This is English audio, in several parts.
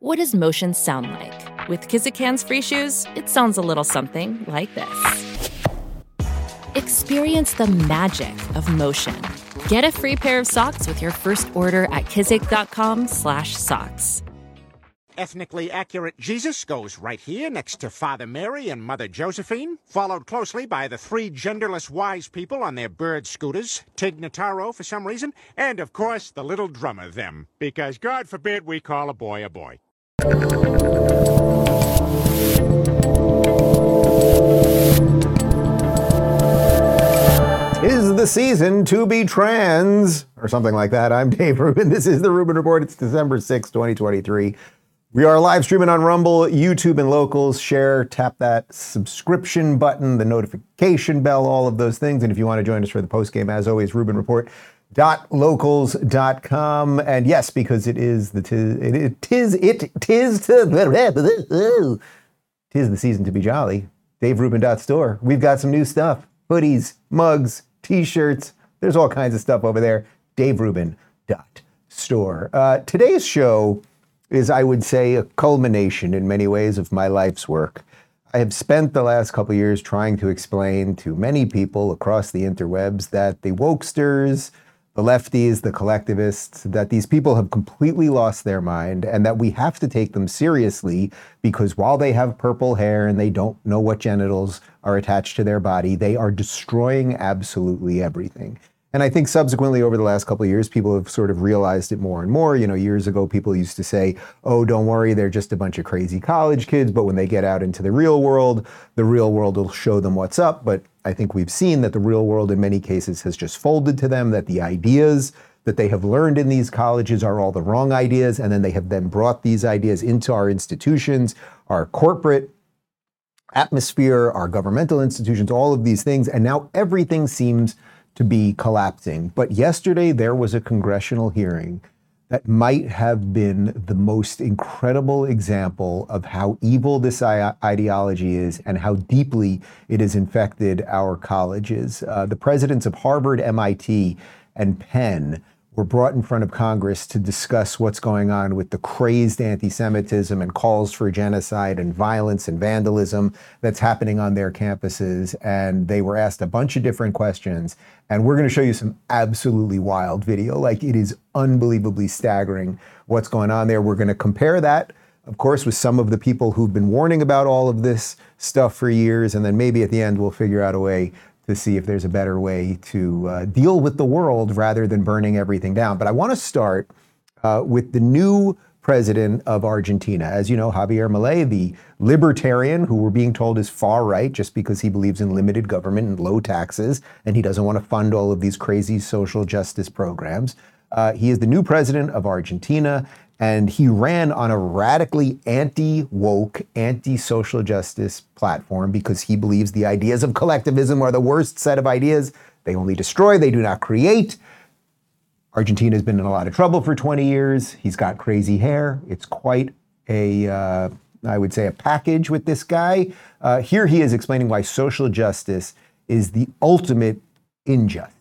What does motion sound like? With Kizik hands free shoes, it sounds a little something like this. Experience the magic of motion. Get a free pair of socks with your first order at kizik.com/socks. Ethnically accurate Jesus goes right here next to Father Mary and Mother Josephine, followed closely by the three genderless wise people on their bird scooters, Tig Notaro for some reason, and of course the little drummer them, because God forbid we call a boy a boy. Is the season to be trans or something like that? I'm Dave Rubin. This is the Rubin Report. It's December 6, 2023. We are live streaming on Rumble, YouTube, and locals. Share, tap that subscription button, the notification bell, all of those things. And if you want to join us for the post game, as always, Rubin Report locals.com and yes because it is the tis it tis it tis to, tis the season to be jolly. Dave daverubin.store we've got some new stuff. Hoodies mugs t-shirts. There's all kinds of stuff over there. Dave daverubin.store uh, today's show is i would say a culmination in many ways of my life's work. I have spent the last couple years trying to explain to many people across the interwebs that the wokesters, the lefties, the collectivists, that these people have completely lost their mind and that we have to take them seriously because while they have purple hair and they don't know what genitals are attached to their body, they are destroying absolutely everything. And I think subsequently over the last couple of years, people have sort of realized it more and more. You know, years ago, people used to say, oh, don't worry, they're just a bunch of crazy college kids. But when they get out into the real world, the real world will show them what's up. But I think we've seen that the real world in many cases has just folded to them, that the ideas that they have learned in these colleges are all the wrong ideas, and then they have then brought these ideas into our institutions, our corporate atmosphere, our governmental institutions, all of these things, and now everything seems to be collapsing. But yesterday there was a congressional hearing that might have been the most incredible example of how evil this ideology is and how deeply it has infected our colleges. Uh, the presidents of Harvard, MIT, and Penn were brought in front of Congress to discuss what's going on with the crazed anti Semitism and calls for genocide and violence and vandalism that's happening on their campuses. And they were asked a bunch of different questions. And we're going to show you some absolutely wild video. Like it is unbelievably staggering what's going on there. We're going to compare that. Of course, with some of the people who've been warning about all of this stuff for years, and then maybe at the end we'll figure out a way to see if there's a better way to uh, deal with the world rather than burning everything down. But I want to start uh, with the new president of Argentina. As you know, Javier Milei, the libertarian who we're being told is far right just because he believes in limited government and low taxes, and he doesn't want to fund all of these crazy social justice programs. Uh, he is the new president of Argentina, and he ran on a radically anti woke, anti social justice platform because he believes the ideas of collectivism are the worst set of ideas. They only destroy, they do not create. Argentina has been in a lot of trouble for 20 years. He's got crazy hair. It's quite a, uh, I would say, a package with this guy. Uh, here he is explaining why social justice is the ultimate injustice.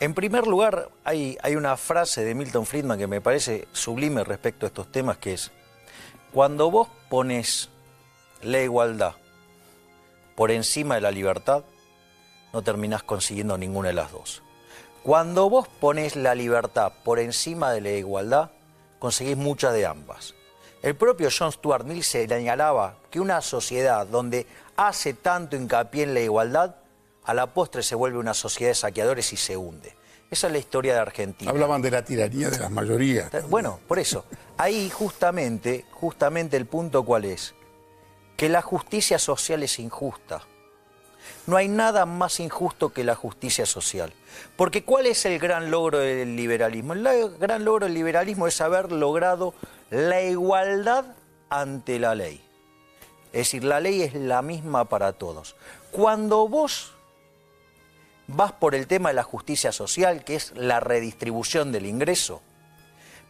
En primer lugar, hay, una frase de Milton Friedman que me parece sublime respecto a estos temas, que es, cuando vos pones la igualdad por encima de la libertad, no terminás consiguiendo ninguna de las dos. Cuando vos pones la libertad por encima de la igualdad, conseguís muchas de ambas. El propio John Stuart Mill señalaba que una sociedad donde hace tanto hincapié en la igualdad a la postre se vuelve una sociedad de saqueadores y se hunde. Esa es la historia de Argentina. Hablaban de la tiranía de las mayorías. Bueno, por eso. Ahí justamente, justamente el punto cuál es. Que la justicia social es injusta. No hay nada más injusto que la justicia social. Porque ¿cuál es el gran logro del liberalismo? El gran logro del liberalismo es haber logrado la igualdad ante la ley. Es decir, la ley es la misma para todos. Cuando vos vas por el tema de la justicia social, que es la redistribución del ingreso,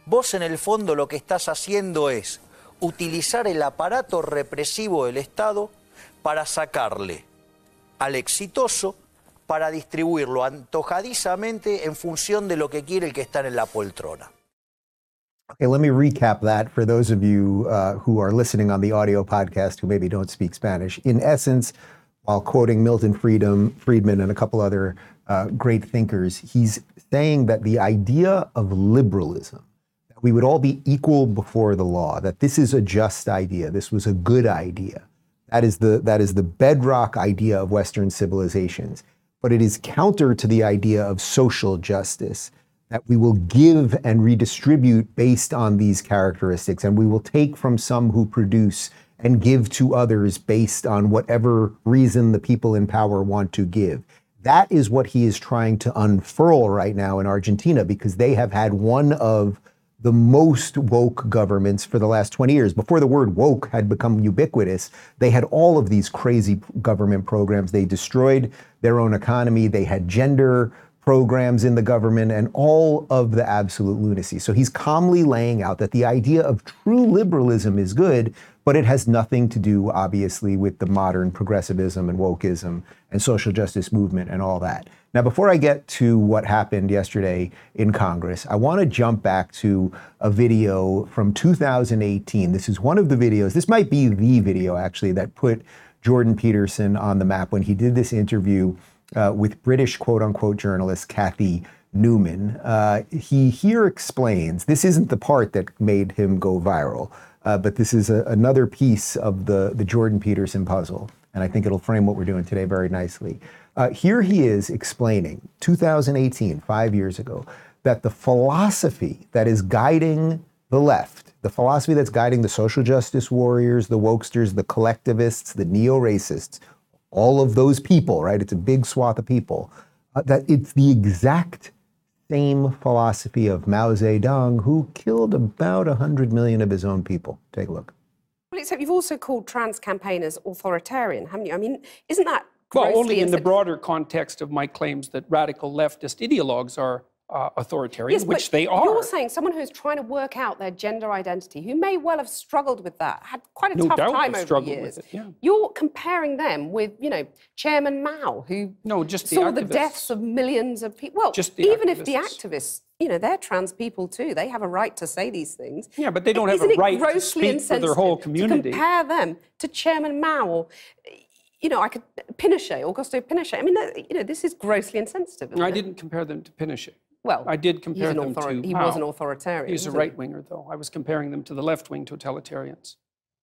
vos en el fondo lo que estás haciendo es utilizar el aparato represivo del Estado para sacarle al exitoso, para distribuirlo antojadizamente en función de lo que quiere el que está en la poltrona. Okay, let me recap that for those of you uh, who are listening on the audio podcast who maybe don't speak Spanish. In essence, while quoting Milton Friedman, Friedman and a couple other uh, great thinkers, he's saying that the idea of liberalism, that we would all be equal before the law, that this is a just idea, this was a good idea. That is the, that is the bedrock idea of Western civilizations. But it is counter to the idea of social justice, that we will give and redistribute based on these characteristics, and we will take from some who produce and give to others based on whatever reason the people in power want to give. That is what he is trying to unfurl right now in Argentina because they have had one of the most woke governments for the last 20 years. Before the word woke had become ubiquitous, they had all of these crazy government programs. They destroyed their own economy. They had gender programs in the government and all of the absolute lunacy. So he's calmly laying out that the idea of true liberalism is good, but it has nothing to do, obviously, with the modern progressivism and wokeism and social justice movement and all that. Now, before I get to what happened yesterday in Congress, I want to jump back to a video from 2018. This is one of the videos, this might be the video actually, that put Jordan Peterson on the map when he did this interview uh, with British quote unquote journalist Kathy Newman. Uh, he here explains this isn't the part that made him go viral. Uh, but this is a, another piece of the, the Jordan Peterson puzzle, and I think it'll frame what we're doing today very nicely. Uh, here he is explaining, 2018, five years ago, that the philosophy that is guiding the left, the philosophy that's guiding the social justice warriors, the wokesters, the collectivists, the neo racists, all of those people, right? It's a big swath of people, uh, that it's the exact same philosophy of Mao Zedong, who killed about 100 million of his own people. Take a look. Well, except you've also called trans campaigners authoritarian, haven't you? I mean, isn't that well, only in the broader context of my claims that radical leftist ideologues are uh, authoritarian, yes, which they are. You're saying someone who's trying to work out their gender identity, who may well have struggled with that, had quite a no tough time over the years. It, yeah. You're comparing them with, you know, Chairman Mao, who no, just saw the, the deaths of millions of people. Well, just even activists. if the activists, you know, they're trans people too. They have a right to say these things. Yeah, but they don't Isn't have a right to speak for their whole community. To compare them to Chairman Mao or you know, I could Pinochet, Augusto Pinochet. I mean, you know, this is grossly insensitive. I it? didn't compare them to Pinochet. Well, I did compare them to He was an authoritarian. He's a right winger, though. I was comparing them to the left wing totalitarians.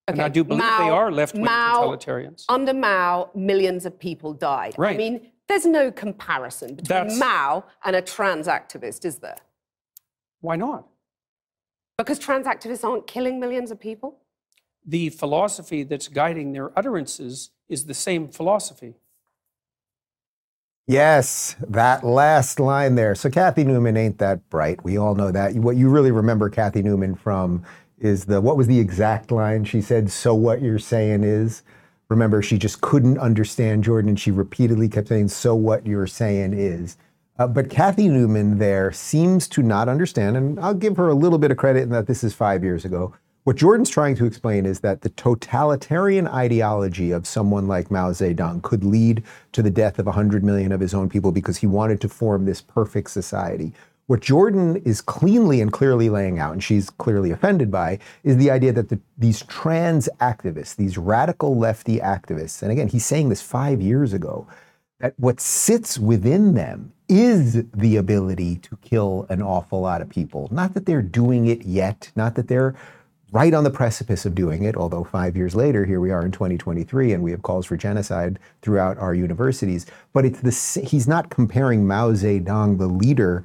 Okay. And I do believe Mao, they are left wing Mao, totalitarians. Under Mao, millions of people died. Right. I mean, there's no comparison between That's- Mao and a trans activist, is there? Why not? Because trans activists aren't killing millions of people? The philosophy that's guiding their utterances is the same philosophy. Yes, that last line there. So Kathy Newman ain't that bright. We all know that. What you really remember Kathy Newman from is the what was the exact line she said, so what you're saying is. Remember, she just couldn't understand Jordan and she repeatedly kept saying, so what you're saying is. Uh, but Kathy Newman there seems to not understand, and I'll give her a little bit of credit in that this is five years ago. What Jordan's trying to explain is that the totalitarian ideology of someone like Mao Zedong could lead to the death of 100 million of his own people because he wanted to form this perfect society. What Jordan is cleanly and clearly laying out, and she's clearly offended by, is the idea that the, these trans activists, these radical lefty activists, and again, he's saying this five years ago, that what sits within them is the ability to kill an awful lot of people. Not that they're doing it yet, not that they're right on the precipice of doing it, although five years later, here we are in 2023, and we have calls for genocide throughout our universities. But it's the, he's not comparing Mao Zedong, the leader,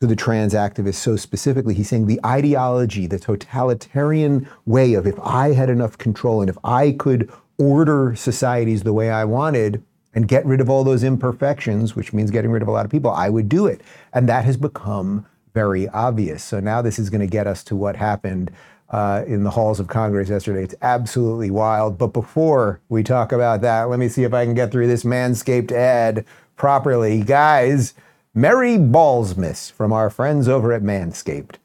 to the trans activists so specifically. He's saying the ideology, the totalitarian way of if I had enough control and if I could order societies the way I wanted and get rid of all those imperfections, which means getting rid of a lot of people, I would do it. And that has become very obvious. So now this is going to get us to what happened uh, in the halls of Congress yesterday. It's absolutely wild. But before we talk about that, let me see if I can get through this Manscaped ad properly. Guys, Merry Ballsmas from our friends over at Manscaped.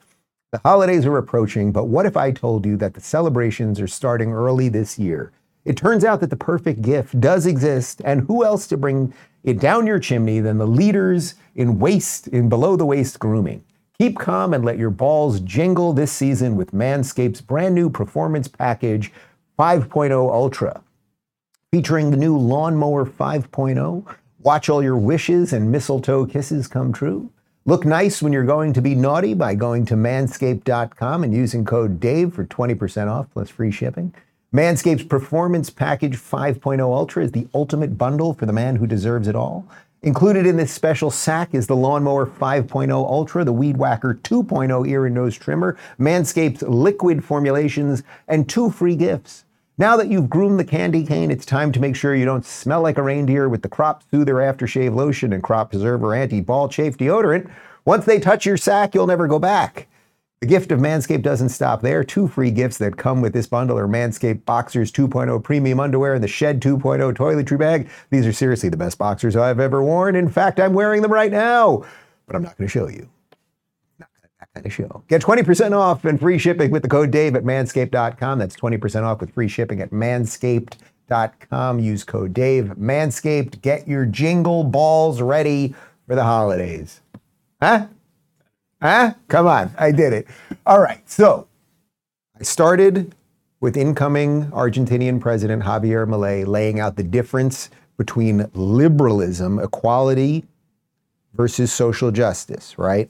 The holidays are approaching, but what if I told you that the celebrations are starting early this year? It turns out that the perfect gift does exist, and who else to bring it down your chimney than the leaders in waist, in below the waist grooming? Keep calm and let your balls jingle this season with Manscaped's brand new Performance Package 5.0 Ultra. Featuring the new Lawnmower 5.0, watch all your wishes and mistletoe kisses come true. Look nice when you're going to be naughty by going to manscaped.com and using code DAVE for 20% off plus free shipping. Manscaped's Performance Package 5.0 Ultra is the ultimate bundle for the man who deserves it all. Included in this special sack is the Lawnmower 5.0 Ultra, the Weed Whacker 2.0 ear and nose trimmer, Manscaped's liquid formulations, and two free gifts. Now that you've groomed the candy cane, it's time to make sure you don't smell like a reindeer with the Crop Soother Aftershave Lotion and Crop Preserver Anti Ball Chafe Deodorant. Once they touch your sack, you'll never go back. The gift of Manscaped doesn't stop there. Two free gifts that come with this bundle are Manscaped Boxers 2.0 Premium Underwear and the Shed 2.0 Toiletry Bag. These are seriously the best boxers I've ever worn. In fact, I'm wearing them right now, but I'm not going to show you. Not that kind of show. Get 20% off and free shipping with the code DAVE at manscaped.com. That's 20% off with free shipping at manscaped.com. Use code DAVE. Manscaped, get your jingle balls ready for the holidays. Huh? Huh? Come on, I did it. All right, so I started with incoming Argentinian President Javier Milei laying out the difference between liberalism, equality, versus social justice, right?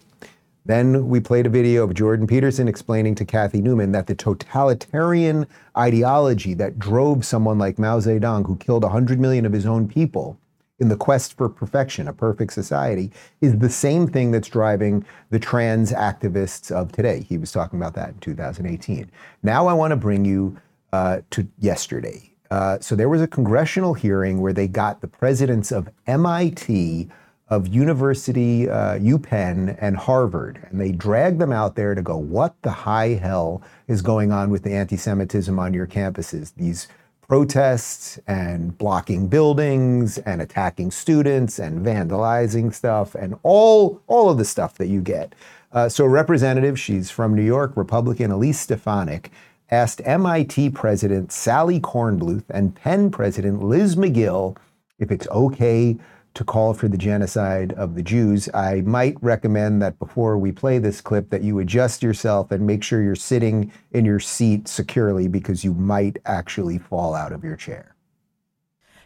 Then we played a video of Jordan Peterson explaining to Kathy Newman that the totalitarian ideology that drove someone like Mao Zedong, who killed 100 million of his own people, in the quest for perfection, a perfect society, is the same thing that's driving the trans activists of today. He was talking about that in 2018. Now I want to bring you uh, to yesterday. Uh, so there was a congressional hearing where they got the presidents of MIT, of University, uh, UPenn, and Harvard, and they dragged them out there to go, what the high hell is going on with the anti-Semitism on your campuses? These protests and blocking buildings and attacking students and vandalizing stuff and all all of the stuff that you get. Uh, so, representative, she's from New York, Republican Elise Stefanik, asked MIT President Sally Kornbluth and Penn President Liz Magill if it's okay to call for the genocide of the Jews. I might recommend that before we play this clip that you adjust yourself and make sure you're sitting in your seat securely because you might actually fall out of your chair.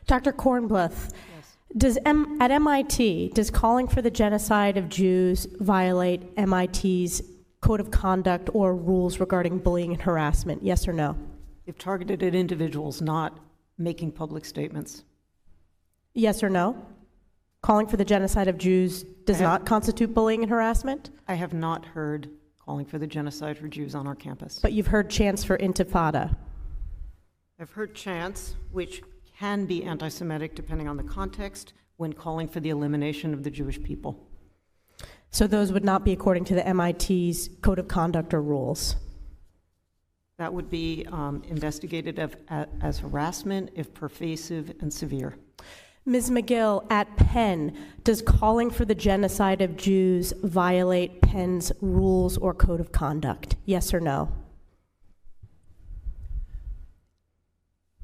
Dr. Kornbluth, does M- at MIT does calling for the genocide of Jews violate MIT's code of conduct or rules regarding bullying and harassment? Yes or no? If targeted at individuals, not making public statements. Yes or no? Calling for the genocide of Jews does I have- not constitute bullying and harassment, I have not heard calling for the genocide for Jews on our campus. but you've heard chants for intifada. I've heard chants, which can be anti Semitic depending on the context, when calling for the elimination of the Jewish people. So those would not be according to the MIT's code of conduct or rules. That would be um, investigated of, a- as harassment if pervasive and severe. Ms. Magill, at Penn, does calling for the genocide of Jews violate Penn's rules or code of conduct? Yes or no?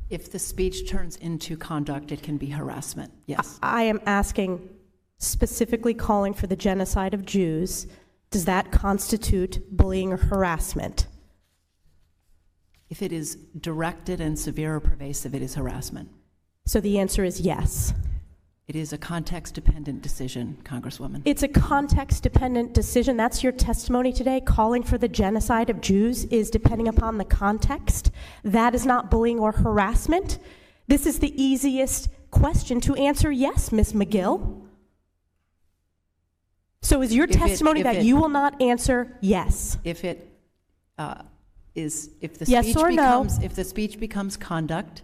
If the speech turns into conduct, it can be harassment, yes. I am asking specifically calling for the genocide of Jews. Does that constitute bullying or harassment? If it is directed and severe or pervasive, it is harassment. So the answer is yes. It is a context-dependent decision, Congresswoman. It's a context dependent decision. That's your testimony today. Calling for the genocide of Jews is depending upon the context. That is not bullying or harassment. This is the easiest question to answer yes, Ms. Magill. So is your If testimony if that it- you will not answer yes? If it uh, is, if the Yes speech or no? if the speech becomes conduct,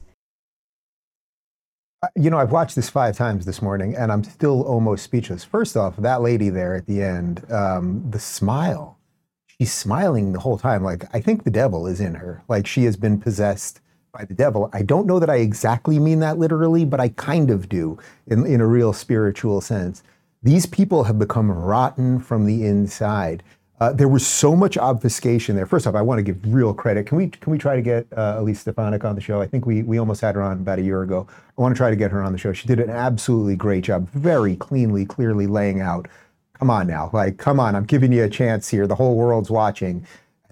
Uh, You know, I've watched this five times this morning, and I'm still almost speechless. First off, that lady there at the end, um, the smile she's smiling the whole time. Like, I think the devil is in her. Like, she has been possessed by the devil. I don't know that I exactly mean that literally, but I kind of do in, in a real spiritual sense. These people have become rotten from the inside. Uh, there was so much obfuscation there. First off, I want to give real credit. Can we can we try to get uh, Elise Stefanik on the show? I think we we almost had her on about a year ago. I want to try to get her on the show. She did an absolutely great job, very cleanly, clearly laying out. Come on now, like come on, I'm giving you a chance here. The whole world's watching.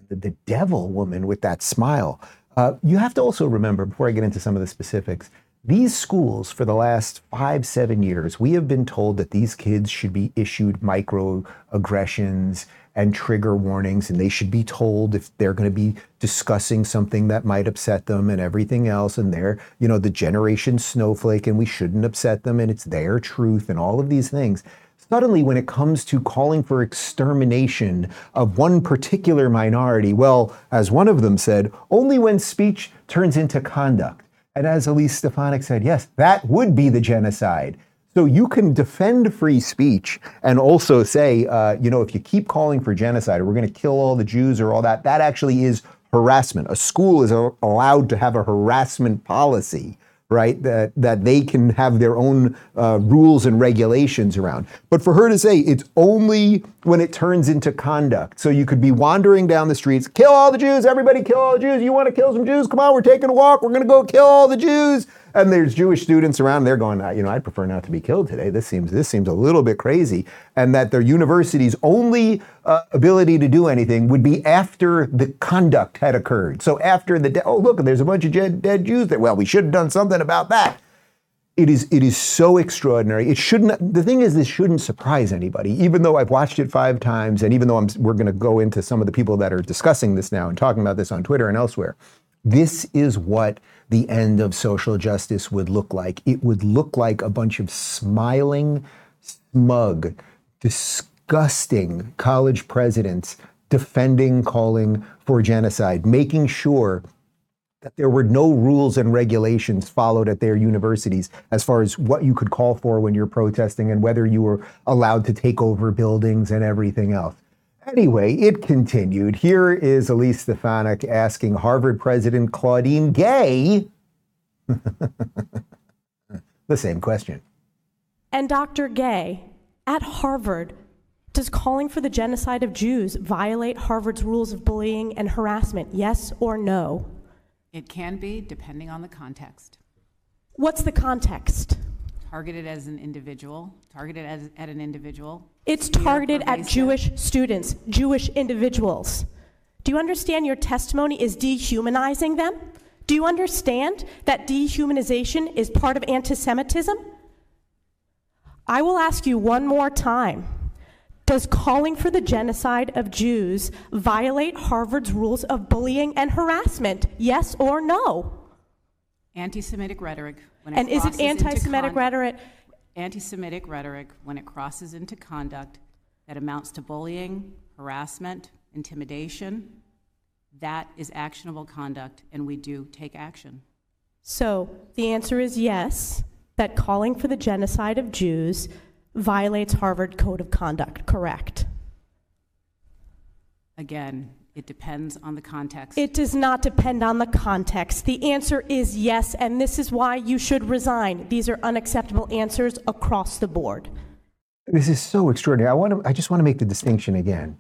The, the devil woman with that smile. Uh, you have to also remember before I get into some of the specifics. These schools, for the last five, seven years, we have been told that these kids should be issued microaggressions and trigger warnings, and they should be told if they're going to be discussing something that might upset them and everything else. And they're, you know, the generation snowflake, and we shouldn't upset them, and it's their truth, and all of these things. Suddenly, when it comes to calling for extermination of one particular minority, well, as one of them said, only when speech turns into conduct. And as Elise Stefanik said, yes, that would be the genocide. So you can defend free speech and also say, uh, you know, if you keep calling for genocide or we're going to kill all the Jews or all that, that actually is harassment. A school is allowed to have a harassment policy right? That that they can have their own uh, rules and regulations around. But for her to say it's only when it turns into conduct. So you could be wandering down the streets, kill all the Jews, everybody kill all the Jews. You want to kill some Jews? Come on, we're taking a walk. We're going to go kill all the Jews and there's Jewish students around. They're going, you know, I'd prefer not to be killed today. This seems this seems a little bit crazy, and that their university's only uh, ability to do anything would be after the conduct had occurred. So after the de- oh look, there's a bunch of dead, dead Jews there. Well, we should have done something about that. It is it is so extraordinary. It shouldn't. The thing is, this shouldn't surprise anybody. Even though I've watched it five times, and even though I'm, we're going to go into some of the people that are discussing this now and talking about this on Twitter and elsewhere, this is what the end of social justice would look like. It would look like a bunch of smiling, smug, disgusting college presidents defending calling for genocide, making sure that there were no rules and regulations followed at their universities as far as what you could call for when you're protesting and whether you were allowed to take over buildings and everything else. Anyway, it continued. Here is Elise Stefanik asking Harvard President Claudine Gay the same question. And Dr. Gay, at Harvard, does calling for the genocide of Jews violate Harvard's rules of bullying and harassment? Yes or no? It can be, depending on the context. What's the context? Targeted as an individual, targeted as, at an individual. It's targeted at Jewish students, Jewish individuals. Do you understand your testimony is dehumanizing them? Do you understand that dehumanization is part of anti Semitism? I will ask you one more time. Does calling for the genocide of Jews violate Harvard's rules of bullying and harassment? Yes or no? Anti Semitic rhetoric. And is it anti Semitic rhetoric? Anti Semitic rhetoric, when it crosses into conduct that amounts to bullying, harassment, intimidation, that is actionable conduct, and we do take action. So the answer is yes, that calling for the genocide of Jews violates Harvard Code of Conduct, correct? Again, it depends on the context. It does not depend on the context. The answer is yes, and this is why you should resign. These are unacceptable answers across the board. This is so extraordinary. I want to I just want to make the distinction again.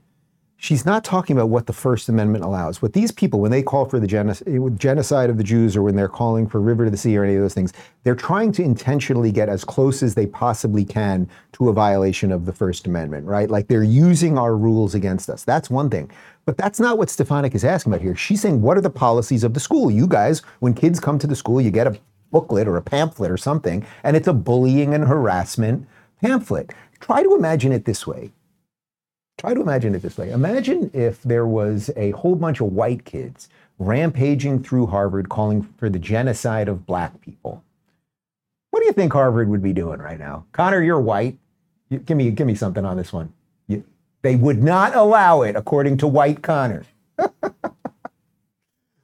She's not talking about what the First Amendment allows. What these people, when they call for the eh, genocide of the Jews or when they're calling for river to the sea or any of those things, they're trying to intentionally get as close as they possibly can to a violation of the First Amendment, right? Like they're using our rules against us. That's one thing. But that's not what Stefanik is asking about here. She's saying, what are the policies of the school? You guys, when kids come to the school, you get a booklet or a pamphlet or something, and it's a bullying and harassment pamphlet. Try to imagine it this way Try to imagine it this way. Imagine if there was a whole bunch of white kids rampaging through Harvard calling for the genocide of black people. What do you think Harvard would be doing right now? Connor, you're white. Give me give me something on this one. They would not allow it according to white Connor.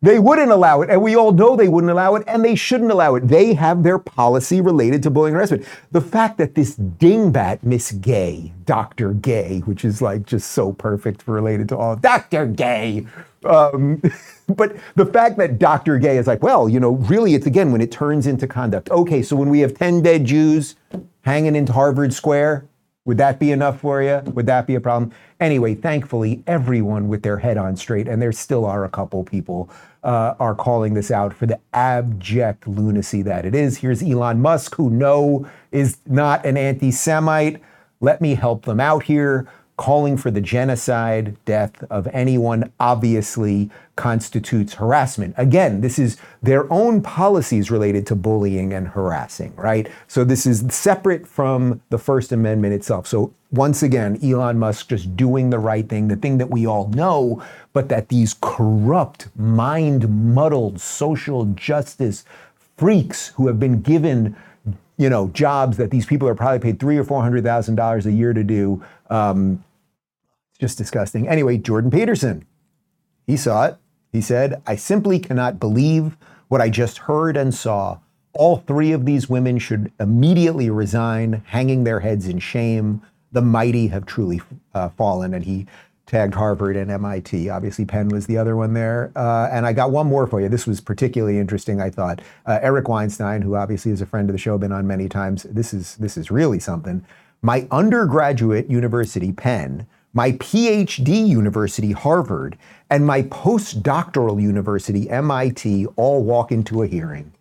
They wouldn't allow it, and we all know they wouldn't allow it, and they shouldn't allow it. They have their policy related to bullying harassment. The fact that this dingbat, Miss Gay, Dr. Gay, which is like just so perfect related to all Dr. Gay. Um, but the fact that Dr. Gay is like, well, you know, really, it's again when it turns into conduct. Okay, so when we have 10 dead Jews hanging into Harvard Square, would that be enough for you? Would that be a problem? Anyway, thankfully, everyone with their head on straight, and there still are a couple people, uh, are calling this out for the abject lunacy that it is. Here's Elon Musk, who no is not an anti Semite. Let me help them out here calling for the genocide, death of anyone obviously constitutes harassment. Again, this is their own policies related to bullying and harassing, right? So this is separate from the First Amendment itself. So once again, Elon Musk just doing the right thing, the thing that we all know, but that these corrupt, mind muddled social justice freaks who have been given you know, jobs that these people are probably paid three or four hundred thousand dollars a year to do. Um, it's just disgusting. Anyway, Jordan Peterson, he saw it. He said, "I simply cannot believe what I just heard and saw. All three of these women should immediately resign, hanging their heads in shame. The mighty have truly uh, fallen." And he tagged Harvard and MIT. Obviously, Penn was the other one there. Uh, and I got one more for you. This was particularly interesting, I thought. Uh, Eric Weinstein, who obviously is a friend of the show, been on many times. This is this is really something. My undergraduate university, Penn, my PhD university, Harvard, and my postdoctoral university, MIT, all walk into a hearing.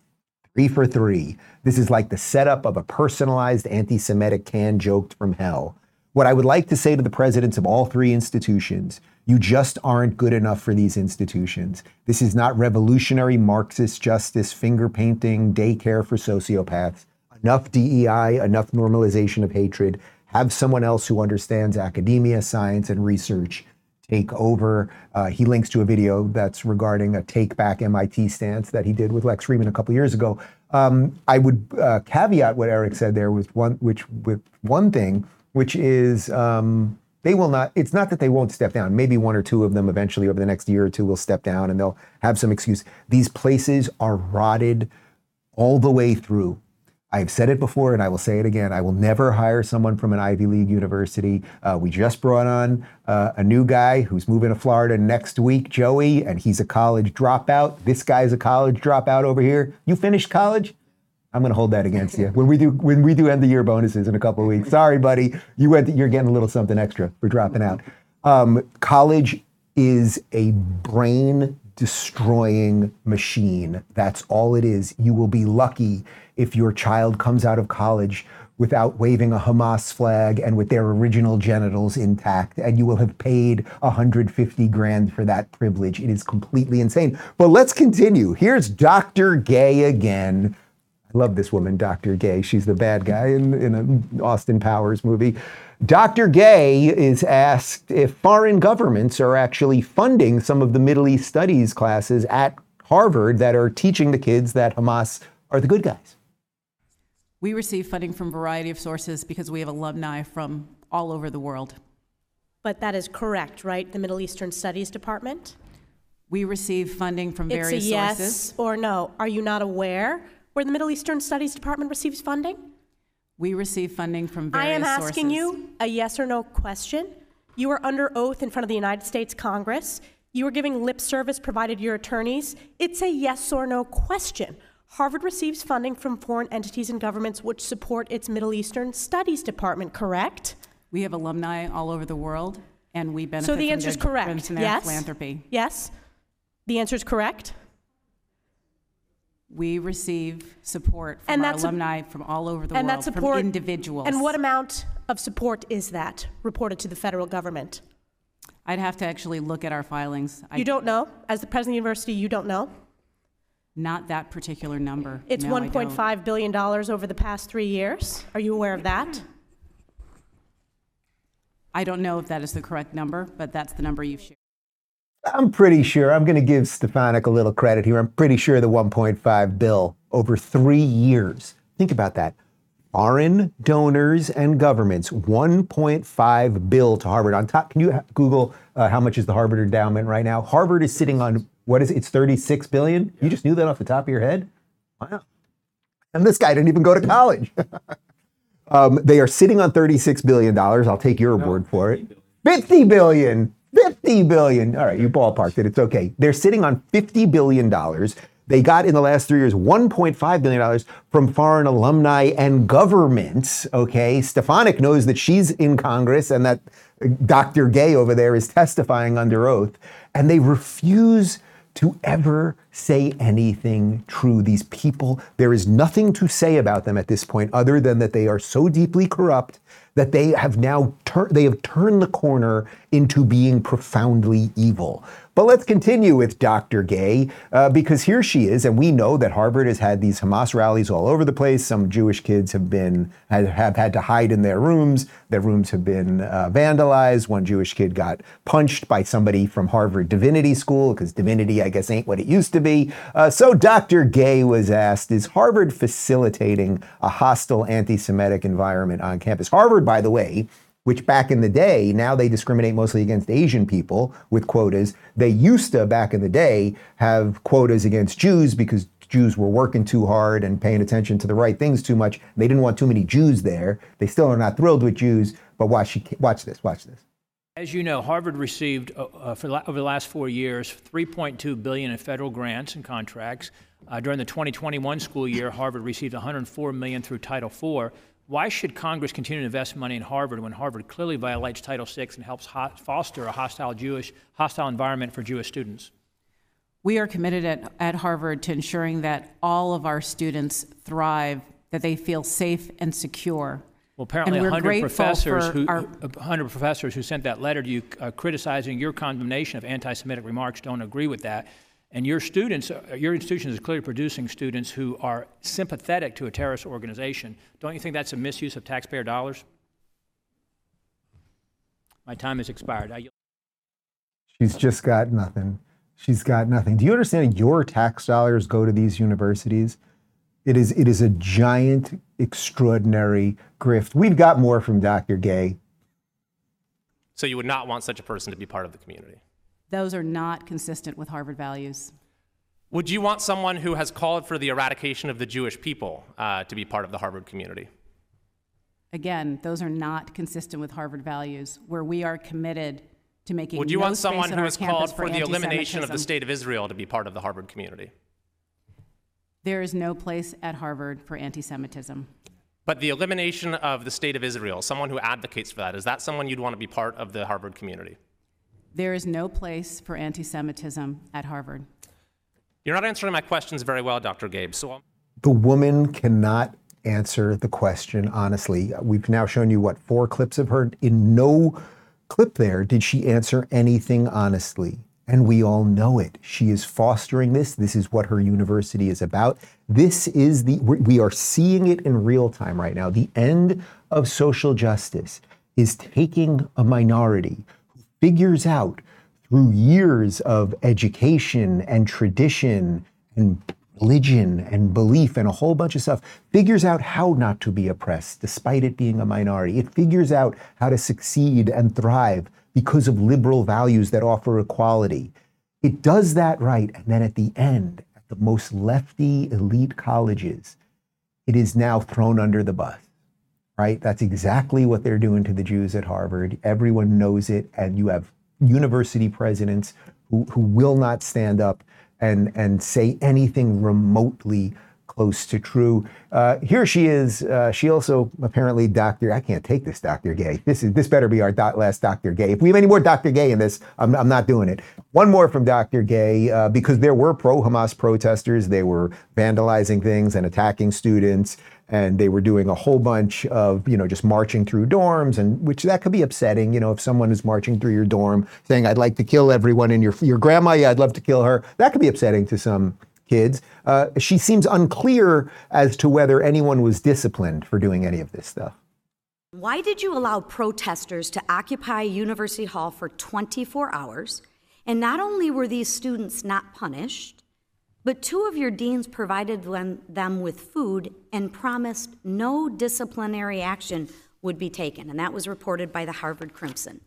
Three for three. This is like the setup of a personalized anti Semitic can joked from hell. What I would like to say to the presidents of all three institutions you just aren't good enough for these institutions. This is not revolutionary Marxist justice, finger painting, daycare for sociopaths. Enough DEI, enough normalization of hatred. Have someone else who understands academia, science, and research take over. Uh, he links to a video that's regarding a take back MIT stance that he did with Lex Fridman a couple years ago. Um, I would uh, caveat what Eric said there with one, which with one thing which is um, they will not, it's not that they won't step down. Maybe one or two of them eventually over the next year or two will step down and they'll have some excuse. These places are rotted all the way through. I've said it before and I will say it again. I will never hire someone from an Ivy League university. Uh, we just brought on uh, a new guy who's moving to Florida next week, Joey, and he's a college dropout. This guy's a college dropout over here. You finished college? I'm going to hold that against you when we do when we do end the year bonuses in a couple of weeks. Sorry, buddy, you went. You're getting a little something extra for dropping out. Um, college is a brain destroying machine. That's all it is. You will be lucky if your child comes out of college without waving a Hamas flag and with their original genitals intact, and you will have paid 150 grand for that privilege. It is completely insane. But let's continue. Here's Dr. Gay again love this woman, Dr. Gay. She's the bad guy in, in an Austin Powers movie. Dr. Gay is asked if foreign governments are actually funding some of the Middle East studies classes at Harvard that are teaching the kids that Hamas are the good guys. We receive funding from a variety of sources because we have alumni from all over the world. But that is correct, right? The Middle Eastern Studies Department? We receive funding from It's various a yes sources. or no. Are you not aware where the Middle Eastern Studies Department receives funding? We receive funding from various I am asking sources. you a yes or no question. You are under oath in front of the United States Congress. You are giving lip service provided your attorneys. It's a yes or no question. Harvard receives funding from foreign entities and governments which support its Middle Eastern Studies Department, correct? We have alumni all over the world, and we benefit So the from answer is correct. Yes? philanthropy. Yes? The answer is correct? We receive support from And our that's a- alumni from all over the and world, that support from individuals. And what amount of support is that reported to the federal government? I'd have to actually look at our filings. I- You don't know? As the president of the university, you don't know? Not that particular number. It's No, I don't. $1.5 billion over the past three years. Are you aware of that? I don't know if that is the correct number, but that's the number you've shared. I'm pretty sure, I'm going to give Stefanik a little credit here. I'm pretty sure the 1.5 bill over three years. Think about that. Foreign donors and governments, 1.5 bill to Harvard. On top, can you Google uh, how much is the Harvard endowment right now? Harvard is sitting on What is it? It's 36 billion? You just knew that off the top of your head? Wow. And this guy didn't even go to college. um, they are sitting on $36 billion. I'll take your word for it. 50 billion. 50 billion. All right, you ballparked it. It's okay. They're sitting on $50 billion. They got in the last three years $1.5 billion from foreign alumni and governments. Okay. Stefanik knows that she's in Congress and that uh, Dr. Gay over there is testifying under oath. And they refuse to ever say anything true. These people, there is nothing to say about them at this point other than that they are so deeply corrupt that they have now turned they have turned the corner into being profoundly evil. But let's continue with Dr. Gay, uh, because here she is, and we know that Harvard has had these Hamas rallies all over the place. Some Jewish kids have been have, had to hide in their rooms. Their rooms have been uh, vandalized. One Jewish kid got punched by somebody from Harvard Divinity School because divinity, I guess, ain't what it used to be. Uh, so Dr. Gay was asked, "Is Harvard facilitating a hostile anti-Semitic environment on campus?" Harvard, by the way which back in the day, now they discriminate mostly against Asian people with quotas. They used to, back in the day, have quotas against Jews because Jews were working too hard and paying attention to the right things too much. They didn't want too many Jews there. They still are not thrilled with Jews, but watch, watch this, watch this. As you know, Harvard received uh, uh for over the last four years 3.2 billion in federal grants and contracts. Uh, during the 2021 school year, Harvard received 104 million through Title IV. Why should Congress continue to invest money in Harvard when Harvard clearly violates Title VI and helps ho- foster a hostile Jewish hostile environment for Jewish students? We are committed at, at Harvard to ensuring that all of our students thrive, that they feel safe and secure. Well, apparently, 100 professors, who, our, 100 professors who sent that letter to you uh, criticizing your condemnation of anti Semitic remarks don't agree with that. And your students, uh, your institution is clearly producing students who are sympathetic to a terrorist organization. Don't you think that's a misuse of taxpayer dollars? My time has expired. I... She's just got nothing. She's got nothing. Do you understand your tax dollars go to these universities? It is, it is a giant, extraordinary grift. We've got more from Dr. Gay. So you would not want such a person to be part of the community? Those are not consistent with Harvard values. Would you want someone who has called for the eradication of the Jewish people uh, to be part of the Harvard community? Again, those are not consistent with Harvard values, where we are committed to making. Would you no want someone who has called for, for the elimination of the state of Israel to be part of the Harvard community? There is no place at Harvard for anti Semitism. But the elimination of the state of Israel, someone who advocates for that, is that someone you'd want to be part of the Harvard community? There is no place for anti Semitism at Harvard. You're not answering my questions very well, Dr. Gabe. So the woman cannot answer the question honestly. We've now shown you what four clips of her. In no clip there did she answer anything honestly. And we all know it. She is fostering this. This is what her university is about. This is the, we are seeing it in real time right now. The end of social justice is taking a minority figures out through years of education and tradition and religion and belief and a whole bunch of stuff, figures out how not to be oppressed despite it being a minority. It figures out how to succeed and thrive because of liberal values that offer equality. It does that right. And then at the end, at the most lefty elite colleges, it is now thrown under the bus right? That's exactly what they're doing to the Jews at Harvard. Everyone knows it, and you have university presidents who, who will not stand up and, and say anything remotely close to true. Uh, here she is. Uh, she also apparently Dr. I can't take this Dr. Gay. This is this better be our dot, last Dr. Gay. If we have any more Dr. Gay in this, I'm, I'm not doing it. One more from Dr. Gay uh, because there were pro-Hamas protesters. They were vandalizing things and attacking students and they were doing a whole bunch of you know just marching through dorms and which that could be upsetting you know if someone is marching through your dorm saying i'd like to kill everyone in your your grandma yeah i'd love to kill her. That could be upsetting to some kids. Uh, she seems unclear as to whether anyone was disciplined for doing any of this stuff. Why did you allow protesters to occupy university hall for 24 hours? And not only were these students not punished but two of your deans provided them with food and promised no disciplinary action would be taken, and that was reported by the Harvard Crimson.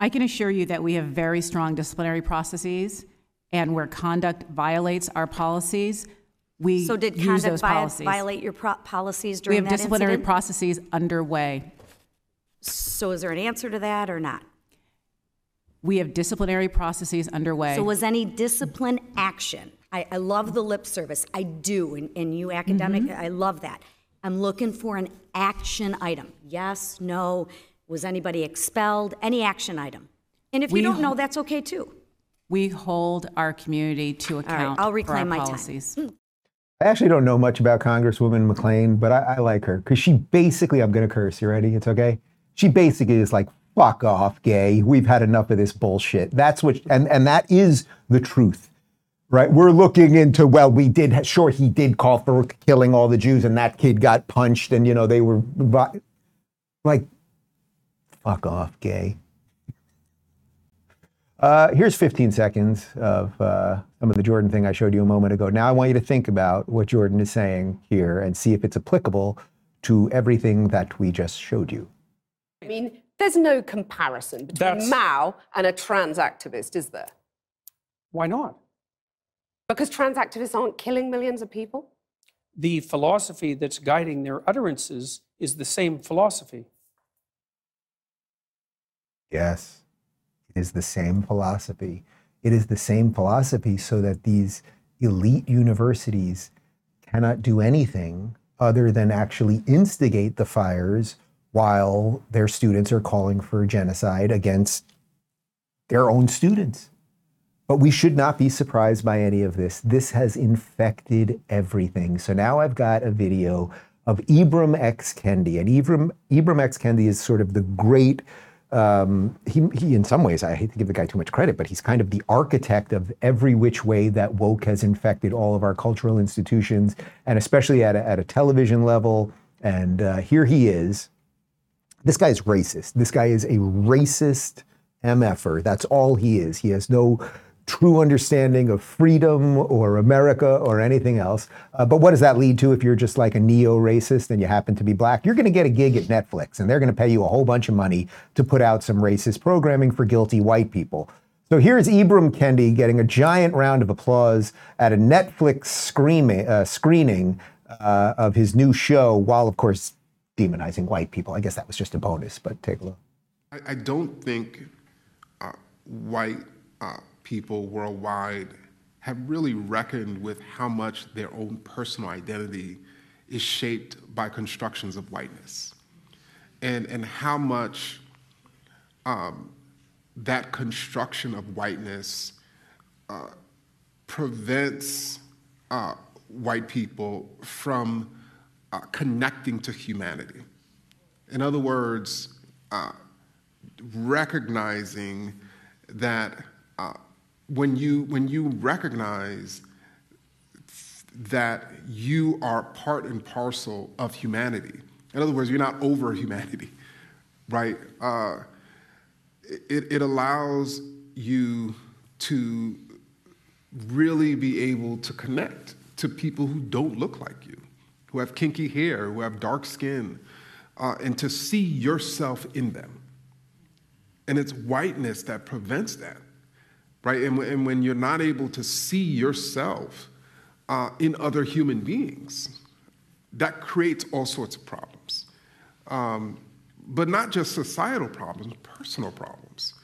I can assure you that we have very strong disciplinary processes, And where conduct violates our policies, we So did use conduct those vi- policies. violate your pro- policies We during have that disciplinary incident? processes underway. So is there an answer to that or not? We have disciplinary processes underway. So was any discipline action? I, I love the lip service. I do. And, and you academic, Mm-hmm. I love that. I'm looking for an action item. Yes, no. Was anybody expelled? Any action item? And if you We don't know, that's okay too. We hold our community to right, account I'll for reclaim our my time. policies. I actually don't know much about Congresswoman McClain, but I, I like her because she basically, I'm going to curse. You ready? It's okay. She basically is like, fuck off, gay. We've had enough of this bullshit. That's what, and, and that is the truth, right? We're looking into, well, we did, sure, he did call for killing all the Jews and that kid got punched and, you know, they were like, fuck off, gay. Uh, here's 15 seconds of uh, some of the Jordan thing I showed you a moment ago. Now I want you to think about what Jordan is saying here and see if it's applicable to everything that we just showed you. I mean, there's no comparison between That's- Mao and a trans activist, is there? Why not? Because trans activists aren't killing millions of people? The philosophy that's guiding their utterances is the same philosophy. Yes, it is the same philosophy. It is the same philosophy so that these elite universities cannot do anything other than actually instigate the fires while their students are calling for genocide against their own students. But we should not be surprised by any of this. This has infected everything. So now I've got a video of Ibram X. Kendi. And Ibram, Ibram X. Kendi is sort of the great, um, he, he, in some ways, I hate to give the guy too much credit, but he's kind of the architect of every which way that woke has infected all of our cultural institutions, and especially at a, at a television level. And uh, here he is. This guy is racist. This guy is a racist MFer. That's all he is. He has no true understanding of freedom or America or anything else. Uh, but what does that lead to if you're just like a neo racist and you happen to be black? You're going to get a gig at Netflix and they're going to pay you a whole bunch of money to put out some racist programming for guilty white people. So here's Ibram Kendi getting a giant round of applause at a Netflix screaming, uh, screening uh, of his new show, while, of course, demonizing white people. I guess that was just a bonus, but take a look. I, I don't think uh, white uh, people worldwide have really reckoned with how much their own personal identity is shaped by constructions of whiteness and, and how much um, that construction of whiteness uh, prevents uh, white people from uh, connecting to humanity. In other words, uh, recognizing that when you when you recognize that you are part and parcel of humanity. In other words, you're not over humanity, right? Uh, it, it allows you to really be able to connect to people who don't look like you, who have kinky hair, who have dark skin, uh, and to see yourself in them. And it's whiteness that prevents that, right? And, and when you're not able to see yourself uh, in other human beings, that creates all sorts of problems. Um, but not just societal problems, personal problems.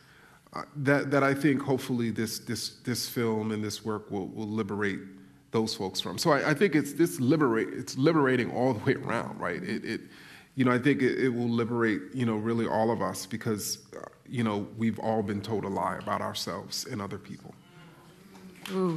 Uh, that, that I think hopefully this, this, this film and this work will, will liberate those folks from. So I, I think it's this liberate it's liberating all the way around, right? It, it you know I think it, it, will liberate you know really all of us because uh, you know we've all been told a lie about ourselves and other people. Ooh.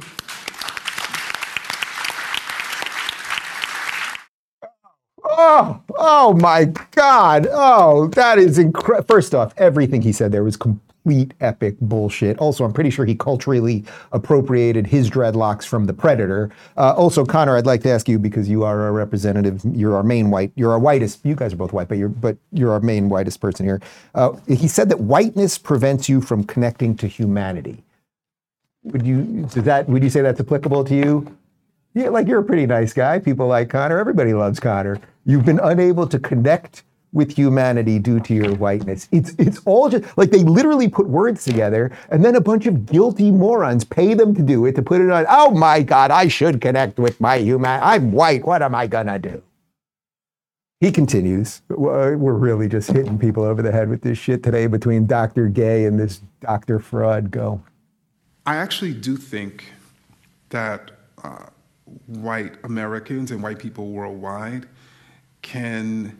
Oh, oh my God. Oh, that is incredible. First off, everything he said there was complete epic bullshit. Also, I'm pretty sure he culturally appropriated his dreadlocks from the Predator. Uh, also, Connor, I'd like to ask you because you are a representative. You're our main white. You're our whitest. You guys are both white, but you're but you're our main whitest person here. Uh, he said that whiteness prevents you from connecting to humanity. Would you does that? Would you say that's applicable to you? Yeah, like you're a pretty nice guy. People like Connor. Everybody loves Connor. You've been unable to connect with humanity due to your whiteness. It's it's all just like they literally put words together and then a bunch of guilty morons pay them to do it to put it on. Oh my God, I should connect with my human. I'm white. What am I gonna do? He continues. We're really just hitting people over the head with this shit today between Dr. Gay and this Dr. Fraud. Go. I actually do think that uh, white Americans and white people worldwide can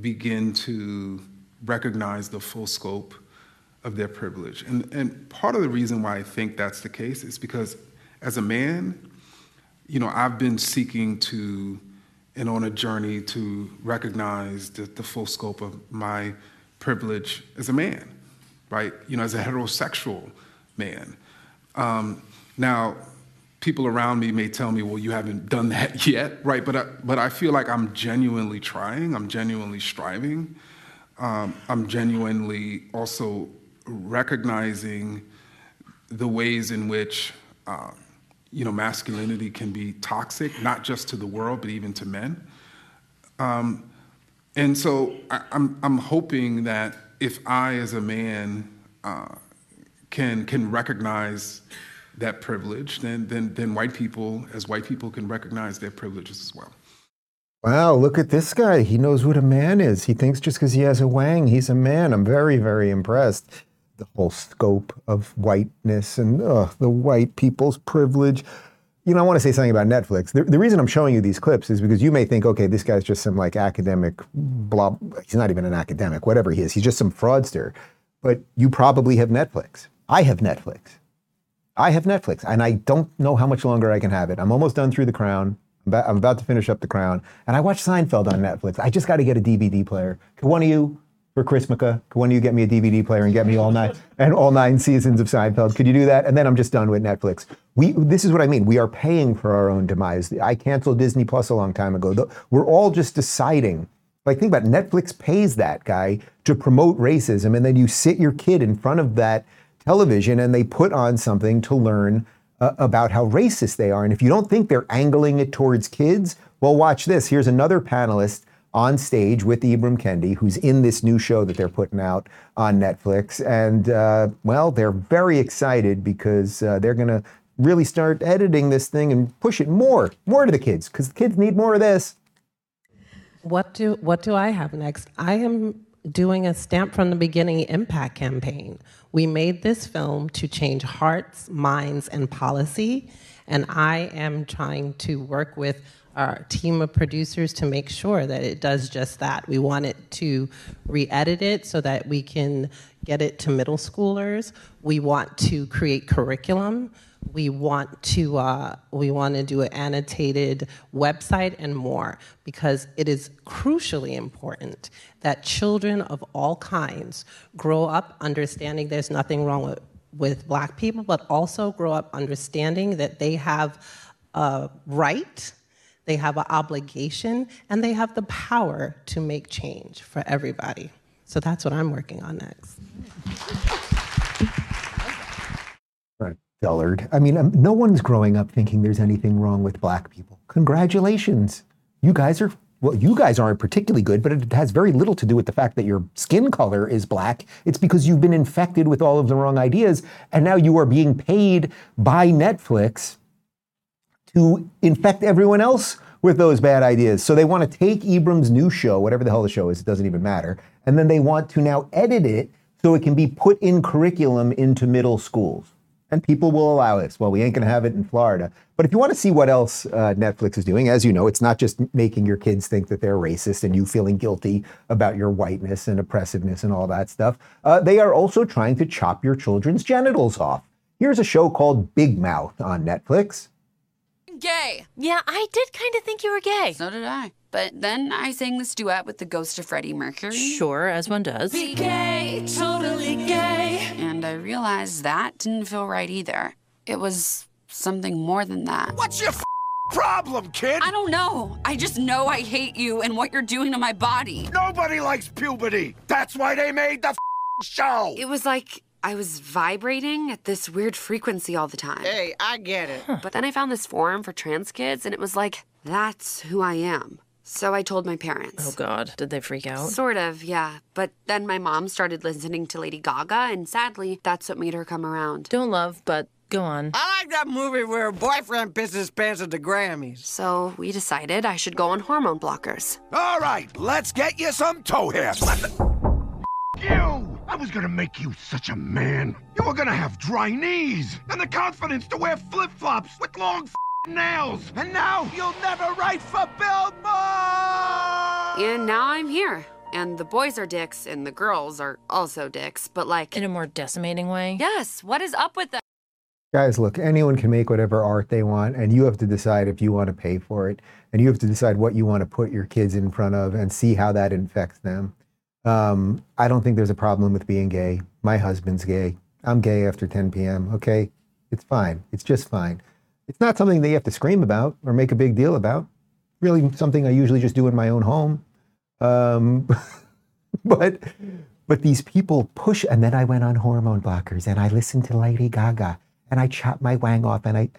begin to recognize the full scope of their privilege. And, and part of the reason why I think that's the case is because as a man, you know, I've been seeking to and on a journey to recognize the, the full scope of my privilege as a man, right? You know, as a heterosexual man. Um, now, people around me may tell me, well, you haven't done that yet, right? But I, but I feel like I'm genuinely trying, I'm genuinely striving. Um, I'm genuinely also recognizing the ways in which, uh, you know, masculinity can be toxic, not just to the world, but even to men. Um, and so I, I'm, I'm hoping that if I, as a man, uh, can, can recognize that privilege, then, then, then white people, as white people, can recognize their privileges as well. Wow, look at this guy. He knows what a man is. He thinks just because he has a wang, he's a man. I'm very, very impressed. The whole scope of whiteness and uh, the white people's privilege. You know, I want to say something about Netflix. The, the, reason I'm showing you these clips is because you may think, okay, this guy's just some like academic blob. He's not even an academic, whatever he is. He's just some fraudster. But you probably have Netflix. I have Netflix. I have Netflix, and I don't know how much longer I can have it. I'm almost done through The Crown. I'm about to finish up The Crown, and I watched Seinfeld on Netflix. I just got to get a DVD player. Can one of you, for Christmaka, can one of you get me a DVD player and get me all nine and all nine seasons of Seinfeld? Could you do that? And then I'm just done with Netflix. We, this is what I mean. We are paying for our own demise. I canceled Disney Plus a long time ago. We're all just deciding. Like think about it. Netflix pays that guy to promote racism, and then you sit your kid in front of that television and they put on something to learn uh, about how racist they are. And if you don't think they're angling it towards kids, well, watch this. Here's another panelist on stage with Ibram Kendi, who's in this new show that they're putting out on Netflix. And, uh, well, they're very excited because uh, they're going to really start editing this thing and push it more, more to the kids, because the kids need more of this. What do, what do I have next? I am doing a Stamped from the Beginning impact campaign. We made this film to change hearts, minds, and policy, and I am trying to work with our team of producers to make sure that it does just that. We want it to re edit it so that we can get it to middle schoolers. We want to create curriculum we want to uh, we want to do an annotated website and more because it is crucially important that children of all kinds grow up understanding there's nothing wrong with, with black people but also grow up understanding that they have a right they have an obligation and they have the power to make change for everybody. So that's what i'm working on next dullard. I mean, um, no one's growing up thinking there's anything wrong with black people. Congratulations. You guys are, well, you guys aren't particularly good, but it has very little to do with the fact that your skin color is black. It's because you've been infected with all of the wrong ideas, and now you are being paid by Netflix to infect everyone else with those bad ideas. So they want to take Ibram's new show, whatever the hell the show is, it doesn't even matter, and then they want to now edit it so it can be put in curriculum into middle schools and people will allow this. Well, we ain't going to have it in Florida. But if you want to see what else uh, Netflix is doing, as you know, it's not just making your kids think that they're racist and you feeling guilty about your whiteness and oppressiveness and all that stuff. Uh, they are also trying to chop your children's genitals off. Here's a show called Big Mouth on Netflix. Gay. Yeah, I did kind of think you were gay. So did I. But then I sang this duet with the ghost of Freddie Mercury. Sure, as one does. Be gay, totally gay. And I realized that didn't feel right either. It was something more than that. What's your problem, kid? I don't know. I just know I hate you and what you're doing to my body. Nobody likes puberty. That's why they made the show. It was like I was vibrating at this weird frequency all the time. Hey, I get it. But then I found this forum for trans kids, and it was like, that's who I am. So I told my parents. Oh, God. Did they freak out? Sort of, yeah. But then my mom started listening to Lady Gaga, and sadly, that's what made her come around. Don't love, but go on. I like that movie where a boyfriend pisses pants at the Grammys. So we decided I should go on hormone blockers. All right, let's get you some toe hair. What the- you! I was gonna make you such a man. You were gonna have dry knees and the confidence to wear flip-flops with long nails. And now you'll never write for Billboard! And now I'm here. And the boys are dicks, and the girls are also dicks, but like. In a more decimating way? Yes, what is up with that? Guys, look, anyone can make whatever art they want, and you have to decide if you want to pay for it, and you have to decide what you want to put your kids in front of and see how that infects them. Um, I don't think there's a problem with being gay. My husband's gay. I'm gay after 10 p.m. Okay, it's fine. It's just fine. It's not something that you have to scream about or make a big deal about. Really, something I usually just do in my own home. Um, but but these people push, and then I went on hormone blockers, and I listened to Lady Gaga, and I chopped my wang off, and I.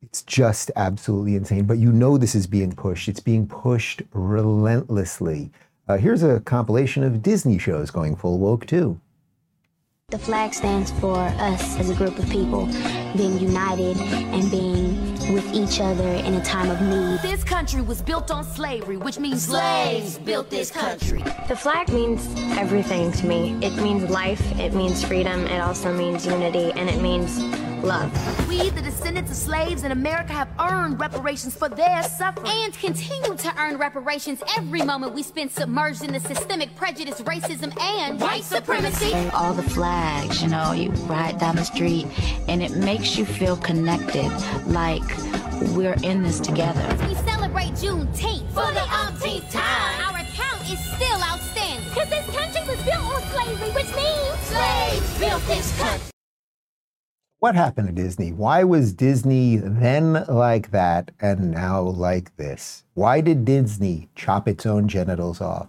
It's just absolutely insane. But you know this is being pushed. It's being pushed relentlessly. Uh, here's a compilation of Disney shows going full woke too. The flag stands for us as a group of people being united and being with each other in a time of need. This country was built on slavery, which means slaves built this country. The flag means everything to me. It means life, it means freedom, it also means unity, and it means love. We, the descendants of slaves in America, have earned reparations for their suffering. And continue to earn reparations every moment we spend submerged in the systemic prejudice, racism, and white supremacy. All the flags, you know, you ride down the street, and it makes you feel connected, like we're in this together. We celebrate Juneteenth for the umpteenth time. Our account is still outstanding. Because this country was built on slavery, which means slaves built this country. What happened to Disney? Why was Disney then like that and now like this? Why did Disney chop its own genitals off?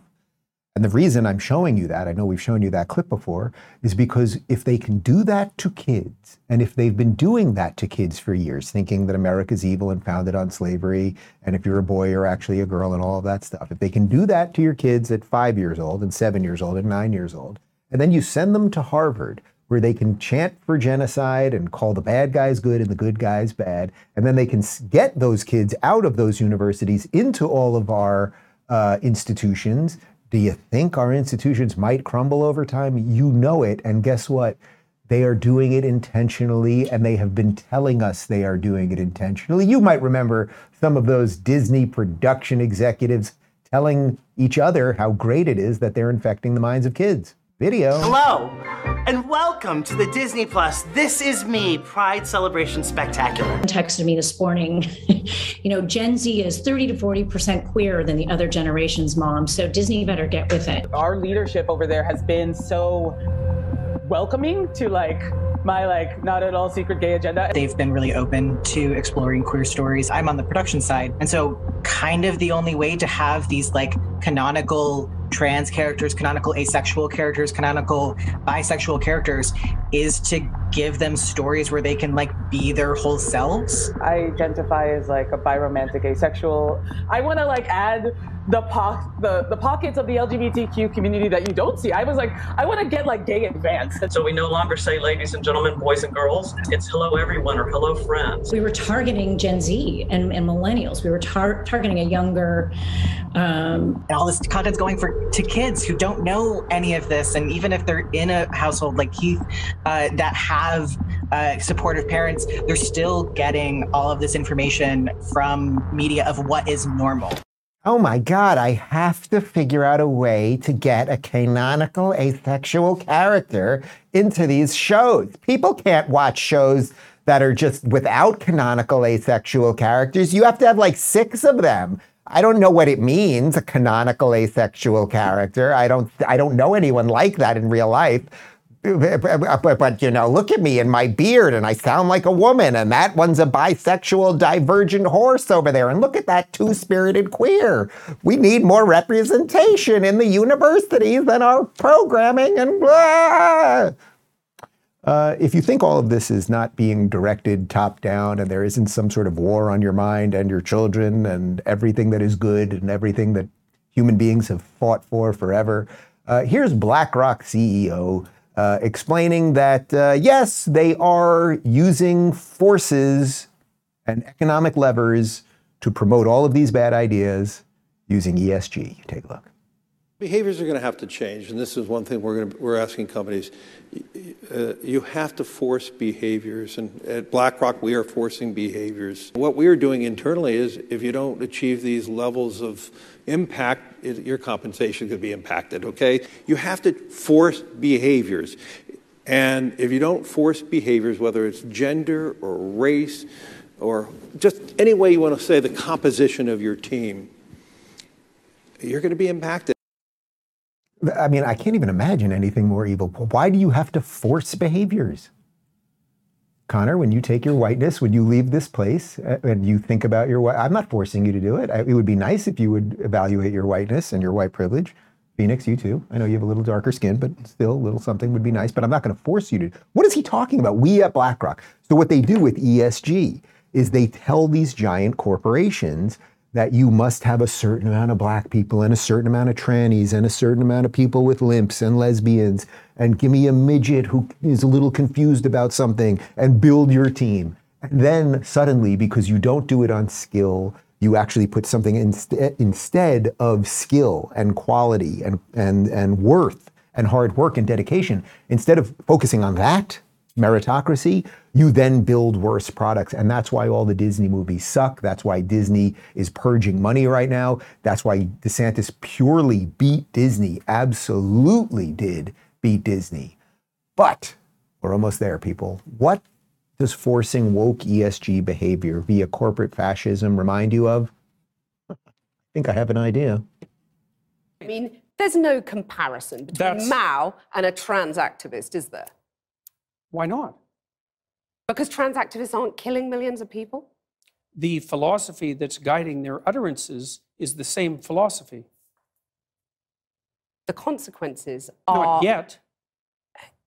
And the reason I'm showing you that, I know we've shown you that clip before, is because if they can do that to kids, and if they've been doing that to kids for years, thinking that America's evil and founded on slavery, and if you're a boy, you're actually a girl, and all of that stuff, if they can do that to your kids at five years old, and seven years old, and nine years old, and then you send them to Harvard, where they can chant for genocide and call the bad guys good and the good guys bad, and then they can get those kids out of those universities into all of our uh, institutions do you think our institutions might crumble over time? You know it. And guess what? They are doing it intentionally, and they have been telling us they are doing it intentionally. You might remember some of those Disney production executives telling each other how great it is that they're infecting the minds of kids. Video. Hello, and welcome to the Disney Plus This Is Me Pride Celebration Spectacular. texted me this morning, you know, Gen Z is 30 to 40% queer than the other generation's mom, so Disney better get with it. Our leadership over there has been so welcoming to like my like not at all secret gay agenda. They've been really open to exploring queer stories. I'm on the production side. And so kind of the only way to have these like canonical trans characters, canonical asexual characters, canonical bisexual characters is to give them stories where they can like be their whole selves. I identify as like a biromantic asexual. I want to like add the po- the the pockets of the LGBTQ community that you don't see. I was like, I want to get like gay advanced. So we no longer say ladies and gentlemen, boys and girls. It's hello everyone or hello friends. We were targeting Gen Z and, and millennials. We were tar- targeting a younger. Um, all this content's going for to kids who don't know any of this, and even if they're in a household like Keith uh, that have uh, supportive parents, they're still getting all of this information from media of what is normal. Oh my God, I have to figure out a way to get a canonical asexual character into these shows. People can't watch shows that are just without canonical asexual characters. You have to have like six of them. I don't know what it means, a canonical asexual character. I don't I don't know anyone like that in real life. But, you know, look at me and my beard, and I sound like a woman, and that one's a bisexual divergent horse over there. And look at that two spirited queer. We need more representation in the universities than our programming and blah. Uh, if you think all of this is not being directed top down and there isn't some sort of war on your mind and your children and everything that is good and everything that human beings have fought for forever, uh, here's BlackRock CEO uh, explaining that uh, yes, they are using forces and economic levers to promote all of these bad ideas using ESG. You take a look. Behaviors are going to have to change, and this is one thing we're, to, we're asking companies. Uh, you have to force behaviors, and at BlackRock, we are forcing behaviors. What we are doing internally is if you don't achieve these levels of impact, it, your compensation could be impacted, okay? You have to force behaviors. And if you don't force behaviors, whether it's gender or race or just any way you want to say the composition of your team, you're going to be impacted. I mean, I can't even imagine anything more evil. Why do you have to force behaviors? Connor, when you take your whiteness, when you leave this place uh, and you think about your white, I'm not forcing you to do it. It would be nice if you would evaluate your whiteness and your white privilege. Phoenix, you too. I know you have a little darker skin, but still a little something would be nice, but I'm not going to force you to. What is he talking about? We at BlackRock. So what they do with ESG is they tell these giant corporations that you must have a certain amount of black people and a certain amount of trannies and a certain amount of people with limps and lesbians and give me a midget who is a little confused about something and build your team. And then suddenly, because you don't do it on skill, you actually put something inst- instead of skill and quality and, and, and worth and hard work and dedication, instead of focusing on that, meritocracy, you then build worse products. And that's why all the Disney movies suck. That's why Disney is purging money right now. That's why DeSantis purely beat Disney, absolutely did beat Disney. But we're almost there, people. What does forcing woke ESG behavior via corporate fascism remind you of? I think I have an idea. I mean, there's no comparison between That's- Mao and a trans activist, is there? Why not? Because trans activists aren't killing millions of people? The philosophy that's guiding their utterances is the same philosophy. The consequences are. Not yet.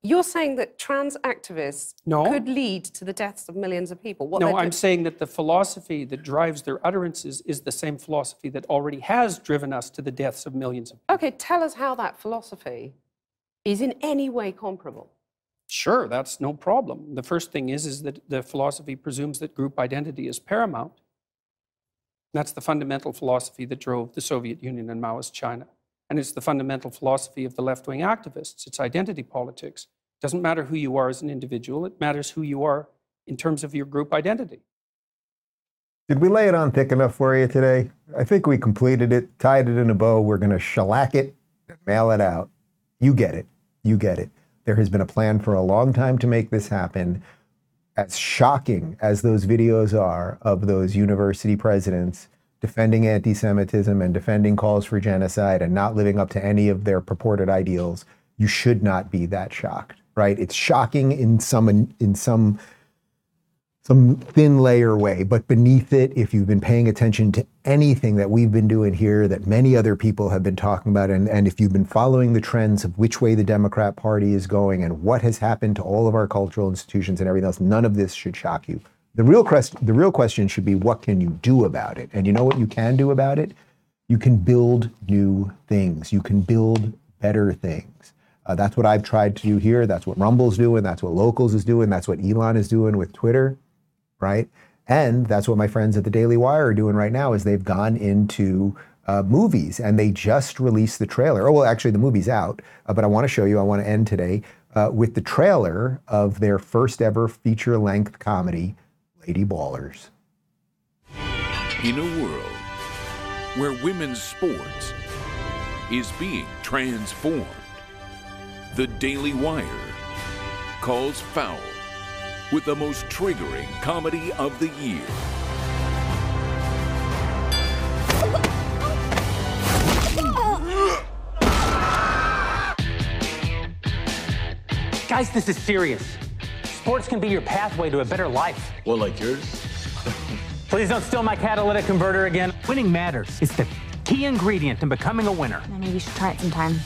You're saying that trans activists No. could lead to the deaths of millions of people. What no, I'm saying that the philosophy that drives their utterances is the same philosophy that already has driven us to the deaths of millions of people. Okay, tell us how that philosophy is in any way comparable. Sure, that's no problem. The first thing is, is that the philosophy presumes that group identity is paramount. That's the fundamental philosophy that drove the Soviet Union and Maoist China. And it's the fundamental philosophy of the left wing activists. It's identity politics. It doesn't matter who you are as an individual, it matters who you are in terms of your group identity. Did we lay it on thick enough for you today? I think we completed it, tied it in a bow. We're going to shellac it, mail it out. You get it. You get it. There has been a plan for a long time to make this happen. As shocking as those videos are of those university presidents defending anti Semitism and defending calls for genocide and not living up to any of their purported ideals, you should not be that shocked, right? It's shocking in some, in some some thin layer way, but beneath it, if you've been paying attention to anything that we've been doing here, that many other people have been talking about, and, and if you've been following the trends of which way the Democrat Party is going and what has happened to all of our cultural institutions and everything else, none of this should shock you. The real, quest- the real question should be what can you do about it? And you know what you can do about it? You can build new things, you can build better things. Uh, that's what I've tried to do here. That's what Rumble's doing. That's what Locals is doing. That's what Elon is doing with Twitter right? And that's what my friends at the Daily Wire are doing right now is they've gone into uh, movies and they just released the trailer. Oh, well, actually, the movie's out, uh, but I want to show you. I want to end today uh, with the trailer of their first ever feature length comedy, Lady Ballers. In a world where women's sports is being transformed, the Daily Wire calls foul with the most triggering comedy of the year. Guys, this is serious. Sports can be your pathway to a better life. Well, like yours? Please don't steal my catalytic converter again. Winning matters. It's the key ingredient in becoming a winner. Maybe you should try it sometime.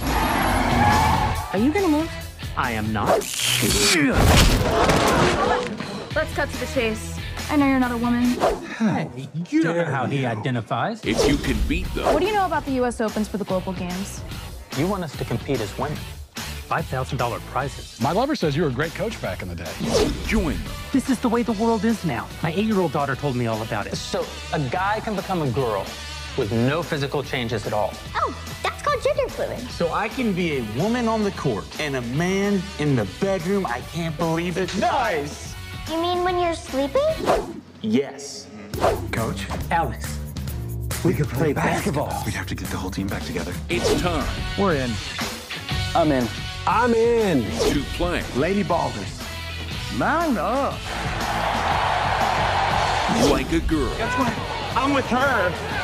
Are you gonna move? I am not. Let's cut to the chase. I know you're not a woman. Hey, you don't know how he identifies. If you can beat them, What do you know about the U.S. Opens for the Global Games? You want us to compete as women. $5,000 prizes. My lover says you were a great coach back in the day. join them. This is the way the world is now. My eight year old daughter told me all about it. So, a guy can become a girl with no physical changes at all. Oh, that's called gender fluid. So I can be a woman on the court and a man in the bedroom. I can't believe it. Nice. You mean when you're sleeping? Yes. Coach? Alex. We could play basketball. We'd have to get the whole team back together. It's time We're in. I'm in. I'm in. to play Lady Ballers. Mount up. You like a girl. That's right. I'm with her.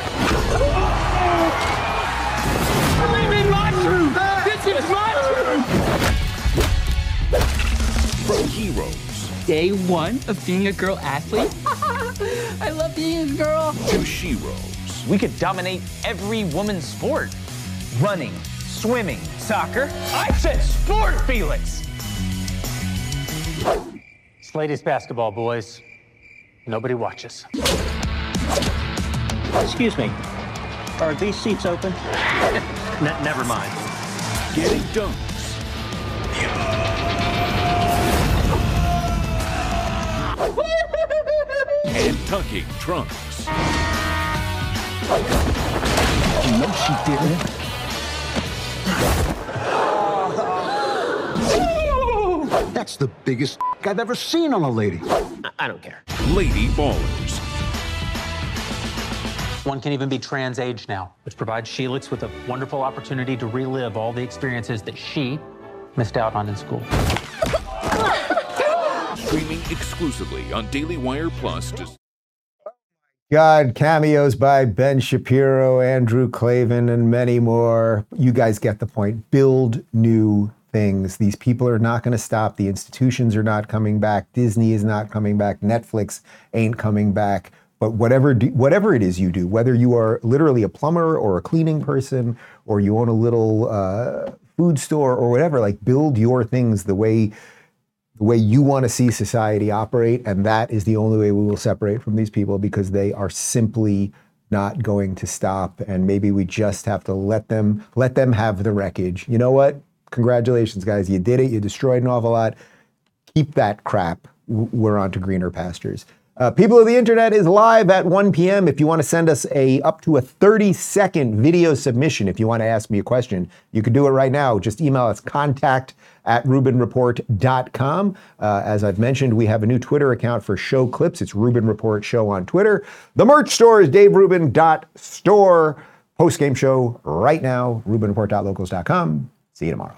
Believe in my truth. This is my truth. From heroes Day one of being a girl athlete? I love being a girl. to sheroes. We could dominate every woman's sport. Running, swimming, soccer. I said sport, Felix! It's ladies basketball, boys. Nobody watches. Excuse me. Are these seats open? Ne- never mind. Getting dunks. and tucking trunks. No, she didn't. That's the biggest I've ever seen on a lady. I don't care. Lady Ballers. One can even be trans age now, which provides Sheelix with a wonderful opportunity to relive all the experiences that she missed out on in school. Streaming exclusively on Daily Wire Plus. To God, cameos by Ben Shapiro, Andrew Klavan, and many more. You guys get the point. Build new things. These people are not going to stop. The institutions are not coming back. Disney is not coming back. Netflix ain't coming back. But whatever do, whatever it is you do, whether you are literally a plumber or a cleaning person, or you own a little uh, food store or whatever, like build your things the way the way you want to see society operate. And that is the only way we will separate from these people because they are simply not going to stop. And maybe we just have to let them let them have the wreckage. You know what? Congratulations, guys. You did it. You destroyed an awful lot. Keep that crap. We're on to greener pastures. Uh, People of the Internet is live at 1 p.m. If you want to send us a up to a 30 second video submission, if you want to ask me a question, you can do it right now. Just email us contact at RubinReport.com. Uh, as I've mentioned, we have a new Twitter account for show clips. It's Rubin Report Show on Twitter. The merch store is DaveRubin.store. Post game show right now, RubinReport.locals.com. See you tomorrow.